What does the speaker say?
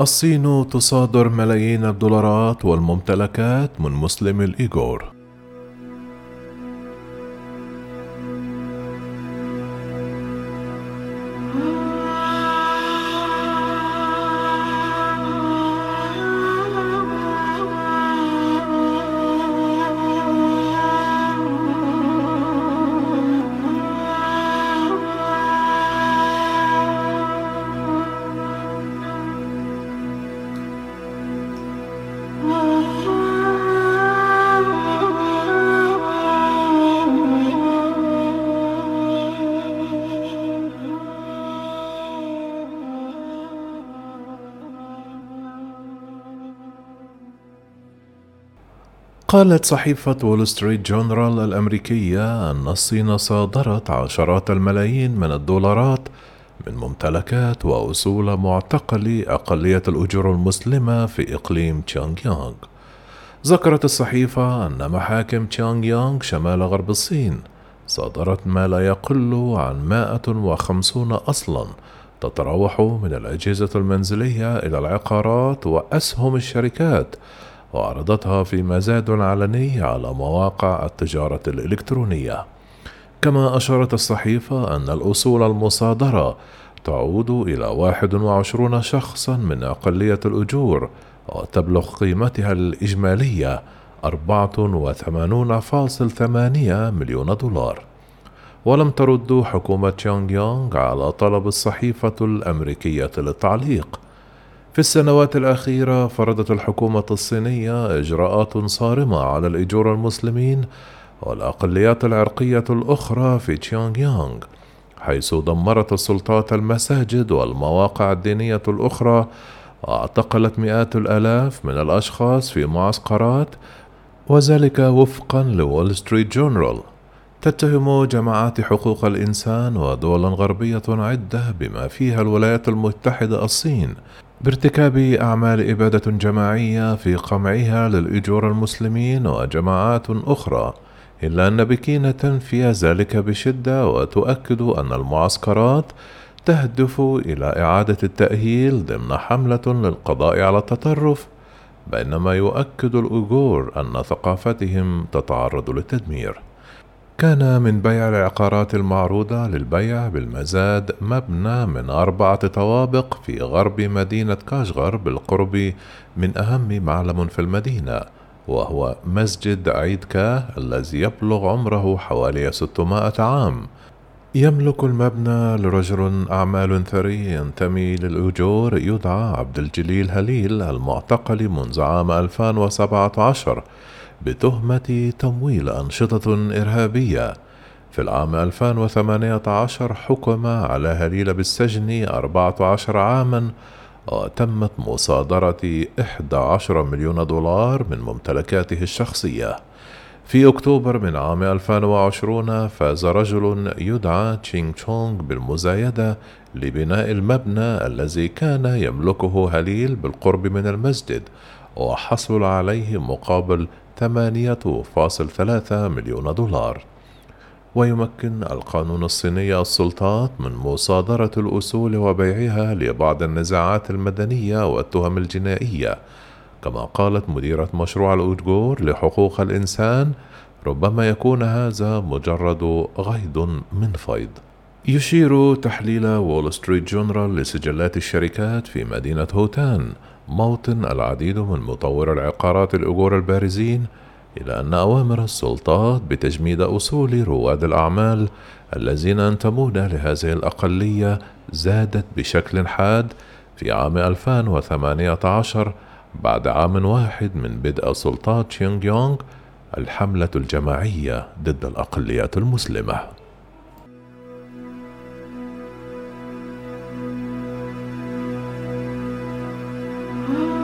الصين تصادر ملايين الدولارات والممتلكات من مسلم الإيغور. قالت صحيفة وول ستريت جورنال الأمريكية أن الصين صادرت عشرات الملايين من الدولارات من ممتلكات وأصول معتقلي أقلية الإيغور المسلمة في إقليم شينجيانغ. ذكرت الصحيفة أن محاكم شينجيانغ شمال غرب الصين صادرت ما لا يقل عن 150 أصلا تتراوح من الأجهزة المنزلية إلى العقارات وأسهم الشركات وعرضتها في مزاد علني على مواقع التجارة الإلكترونية. كما أشارت الصحيفة أن الأصول المصادرة تعود إلى 21 شخصا من أقلية الأجور وتبلغ قيمتها الإجمالية 84.8 مليون دولار. ولم ترد حكومة تشانغ يونغ على طلب الصحيفة الأمريكية للتعليق في السنوات الأخيرة فرضت الحكومة الصينية إجراءات صارمة على الإيغور المسلمين والأقليات العرقية الأخرى في شينجيانغ حيث دمرت السلطات المساجد والمواقع الدينية الأخرى واعتقلت مئات الآلاف من الأشخاص في معسكرات وذلك وفقا لول ستريت جورنال. تتهم جماعات حقوق الإنسان ودول غربية عدة بما فيها الولايات المتحدة الصين بارتكاب أعمال إبادة جماعية في قمعها للأجور المسلمين وجماعات أخرى إلا أن بكين تنفي ذلك بشدة وتؤكد أن المعسكرات تهدف إلى إعادة التأهيل ضمن حملة للقضاء على التطرف بينما يؤكد الأوغور أن ثقافتهم تتعرض للتدمير. كان من بيع العقارات المعروضة للبيع بالمزاد مبنى من أربعة طوابق في غرب مدينة كاشغر بالقرب من أهم معلم في المدينة وهو مسجد عيد كاه الذي يبلغ عمره حوالي 600 عام. يملك المبنى لرجل أعمال ثري ينتمي للأجور يدعى عبد الجليل هليل المعتقل منذ عام 2017 بتهمة تمويل أنشطة إرهابية. في العام 2018 حكم على هليل بالسجن 14 عاما وتمت مصادرة 11 مليون دولار من ممتلكاته الشخصية. في أكتوبر من عام 2020 فاز رجل يدعى تشينغ تشونغ بالمزايدة لبناء المبنى الذي كان يملكه هليل بالقرب من المسجد وحصل عليه مقابل 8.3 مليون دولار. ويمكن القانون الصيني السلطات من مصادرة الأصول وبيعها لبعض النزاعات المدنية والتهم الجنائية. كما قالت مديرة مشروع الإيغور لحقوق الإنسان ربما يكون هذا مجرد غيض من فيض. يشير تحليل وول ستريت جورنال لسجلات الشركات في مدينة هوتان موطن العديد من مطوري العقارات الإيغور البارزين إلى أن أوامر السلطات بتجميد أصول رواد الأعمال الذين ينتمون لهذه الأقلية زادت بشكل حاد في عام 2018 بعد عام واحد من بدء سلطات شينغ يونغ الحملة الجماعية ضد الأقليات المسلمة. Mm-hmm.